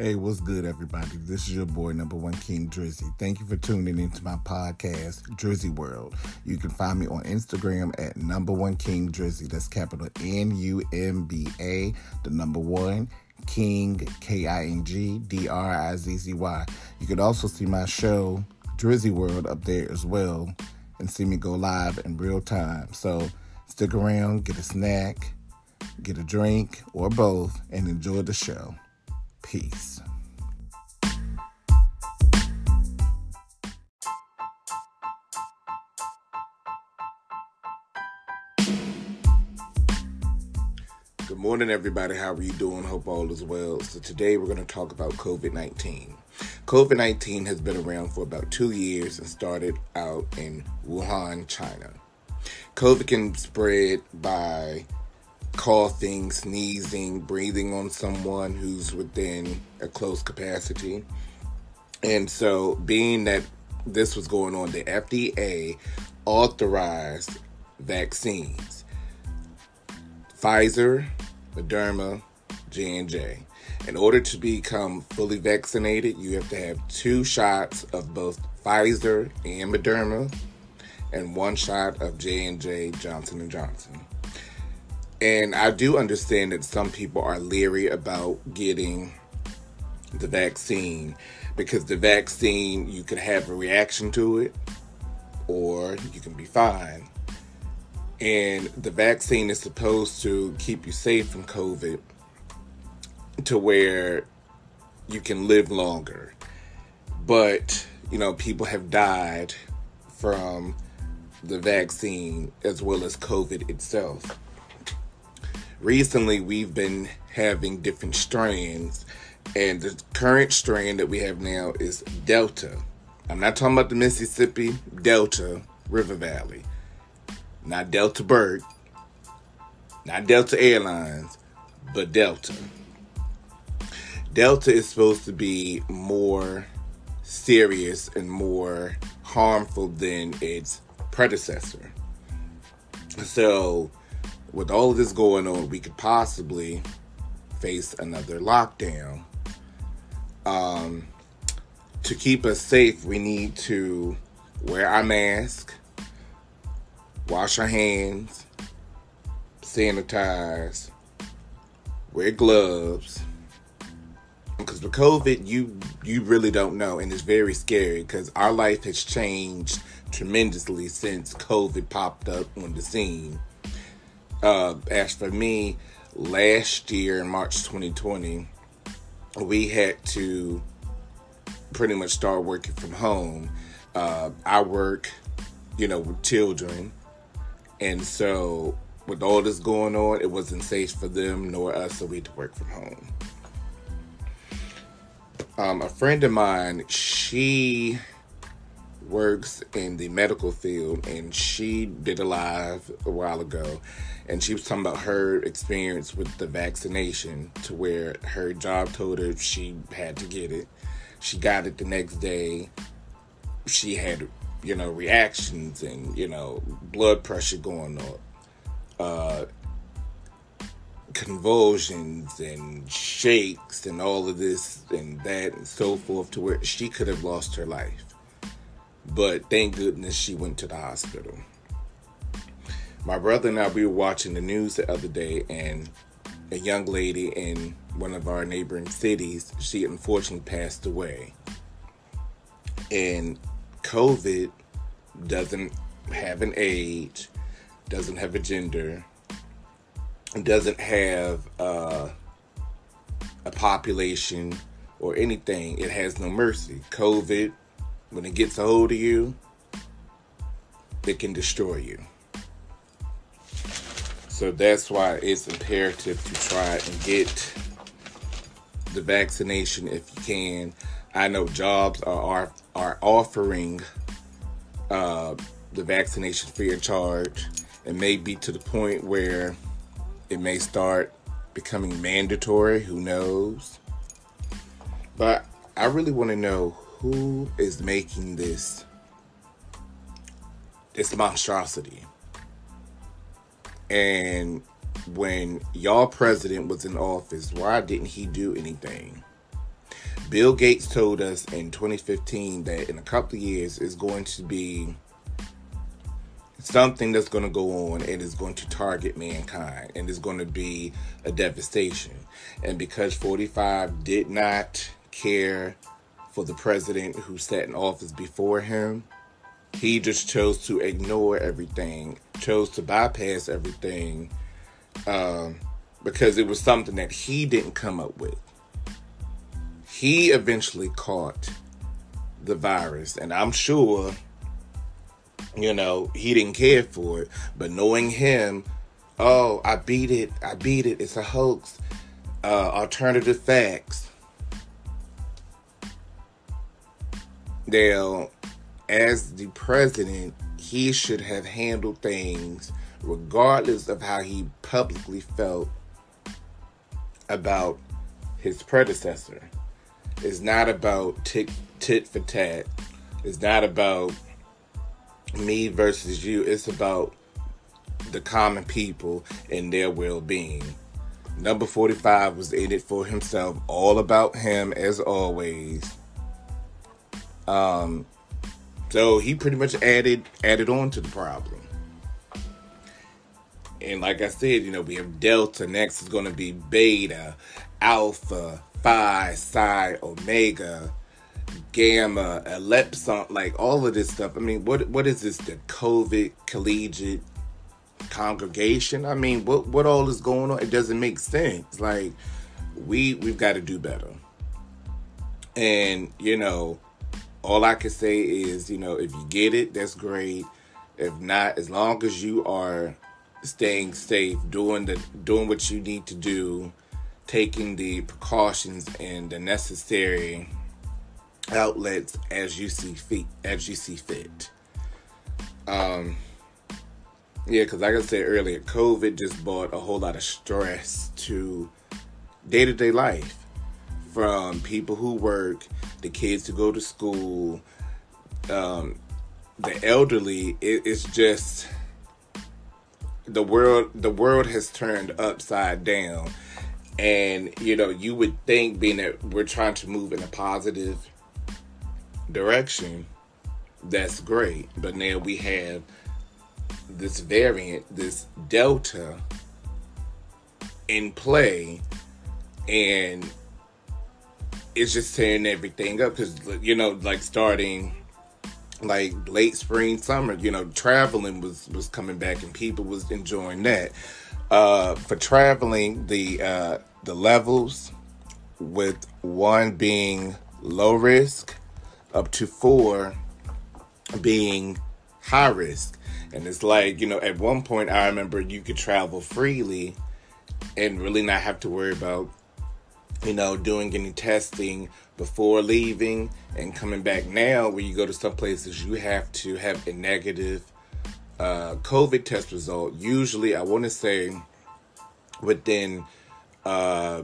Hey, what's good, everybody? This is your boy, number one King Drizzy. Thank you for tuning into my podcast, Drizzy World. You can find me on Instagram at number one King Drizzy. That's capital N U M B A, the number one King K I N G D R I Z Z Y. You can also see my show, Drizzy World, up there as well, and see me go live in real time. So stick around, get a snack, get a drink, or both, and enjoy the show. Peace. Good morning, everybody. How are you doing? Hope all is well. So, today we're going to talk about COVID 19. COVID 19 has been around for about two years and started out in Wuhan, China. COVID can spread by coughing, sneezing, breathing on someone who's within a close capacity. And so, being that this was going on, the FDA authorized vaccines. Pfizer, Moderna, J&J. In order to become fully vaccinated, you have to have two shots of both Pfizer and Moderna and one shot of J&J Johnson & Johnson. And I do understand that some people are leery about getting the vaccine because the vaccine, you can have a reaction to it or you can be fine. And the vaccine is supposed to keep you safe from COVID to where you can live longer. But, you know, people have died from the vaccine as well as COVID itself recently we've been having different strains, and the current strain that we have now is Delta. I'm not talking about the Mississippi Delta River Valley, not Delta Burke, not Delta Airlines, but Delta. Delta is supposed to be more serious and more harmful than its predecessor. So, with all of this going on, we could possibly face another lockdown. Um, to keep us safe, we need to wear our mask, wash our hands, sanitize, wear gloves. Because with COVID, you you really don't know, and it's very scary because our life has changed tremendously since COVID popped up on the scene uh, as for me, last year in March 2020, we had to pretty much start working from home. Uh, I work, you know, with children. And so, with all this going on, it wasn't safe for them nor us, so we had to work from home. Um, a friend of mine, she works in the medical field and she did a live a while ago and she was talking about her experience with the vaccination to where her job told her she had to get it. She got it the next day. She had you know reactions and you know blood pressure going up uh convulsions and shakes and all of this and that and so forth to where she could have lost her life but thank goodness she went to the hospital. My brother and I we were watching the news the other day, and a young lady in one of our neighboring cities, she unfortunately passed away. And COVID doesn't have an age, doesn't have a gender, doesn't have uh, a population or anything. It has no mercy. COVID when it gets a hold of you, it can destroy you. So that's why it's imperative to try and get the vaccination if you can. I know jobs are are, offering uh, the vaccination free of charge. It may be to the point where it may start becoming mandatory. Who knows? But I really want to know who is making this this monstrosity? And when y'all president was in office, why didn't he do anything? Bill Gates told us in 2015 that in a couple of years is going to be something that's going to go on and is going to target mankind and is going to be a devastation. And because 45 did not care for the president who sat in office before him, he just chose to ignore everything, chose to bypass everything um, because it was something that he didn't come up with. He eventually caught the virus, and I'm sure you know, he didn't care for it. But knowing him, oh, I beat it. I beat it. It's a hoax. Uh, alternative facts. Now, as the president, he should have handled things regardless of how he publicly felt about his predecessor. It's not about tit, tit for tat. It's not about me versus you. It's about the common people and their well being. Number 45 was in it for himself, all about him as always. Um, so he pretty much added added on to the problem. And like I said, you know, we have Delta, next is gonna be Beta, Alpha, Phi, Psi, Omega, gamma, ellipson, like all of this stuff. I mean, what what is this? The COVID collegiate congregation? I mean, what what all is going on? It doesn't make sense. Like we we've got to do better. And you know, all I can say is, you know, if you get it, that's great. If not, as long as you are staying safe, doing the doing what you need to do, taking the precautions and the necessary outlets as you see fit as you see fit um yeah because like i said earlier covid just brought a whole lot of stress to day-to-day life from people who work the kids who go to school um the elderly it, it's just the world the world has turned upside down and you know you would think being that we're trying to move in a positive direction, that's great. But now we have this variant, this delta in play, and it's just tearing everything up because you know, like starting like late spring, summer, you know, traveling was was coming back and people was enjoying that. Uh, for traveling, the uh, the levels with one being low risk up to four being high risk. And it's like, you know, at one point I remember you could travel freely and really not have to worry about, you know, doing any testing before leaving and coming back now where you go to some places you have to have a negative uh, COVID test result. Usually I want to say within uh,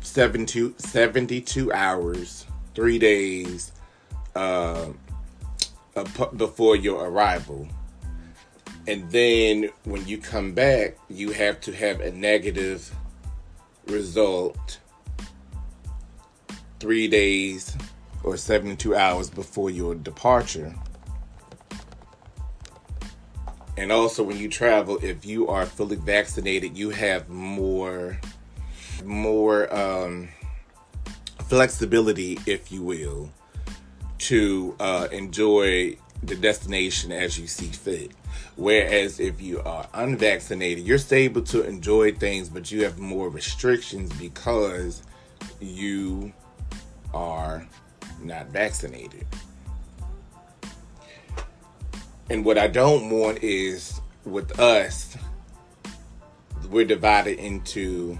72, 72 hours three days uh, before your arrival. And then when you come back, you have to have a negative result three days or 72 hours before your departure. And also, when you travel, if you are fully vaccinated, you have more, more, um, flexibility, if you will, to uh, enjoy the destination as you see fit. Whereas if you are unvaccinated, you're able to enjoy things, but you have more restrictions because you are not vaccinated. And what I don't want is with us, we're divided into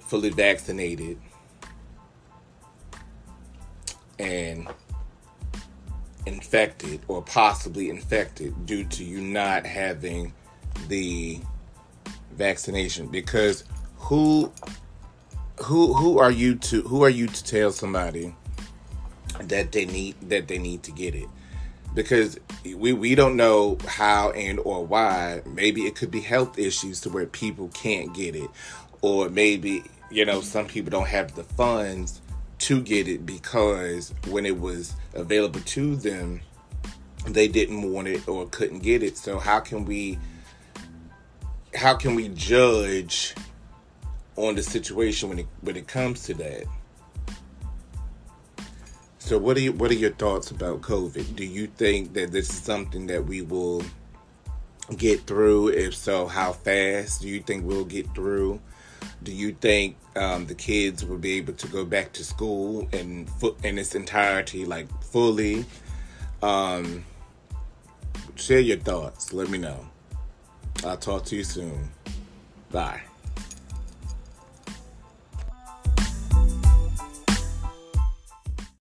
fully vaccinated and infected or possibly infected due to you not having the vaccination. Because who who who are you to who are you to tell somebody that they need that they need to get it? Because we we don't know how and or why. Maybe it could be health issues to where people can't get it. Or maybe you know, some people don't have the funds to get it because when it was available to them, they didn't want it or couldn't get it. So how can we how can we judge on the situation when it when it comes to that? So what are you, what are your thoughts about COVID? Do you think that this is something that we will get through? If so, how fast do you think we'll get through? Do you think um, the kids will be able to go back to school in in its entirety, like fully? Um, share your thoughts. Let me know. I'll talk to you soon. Bye.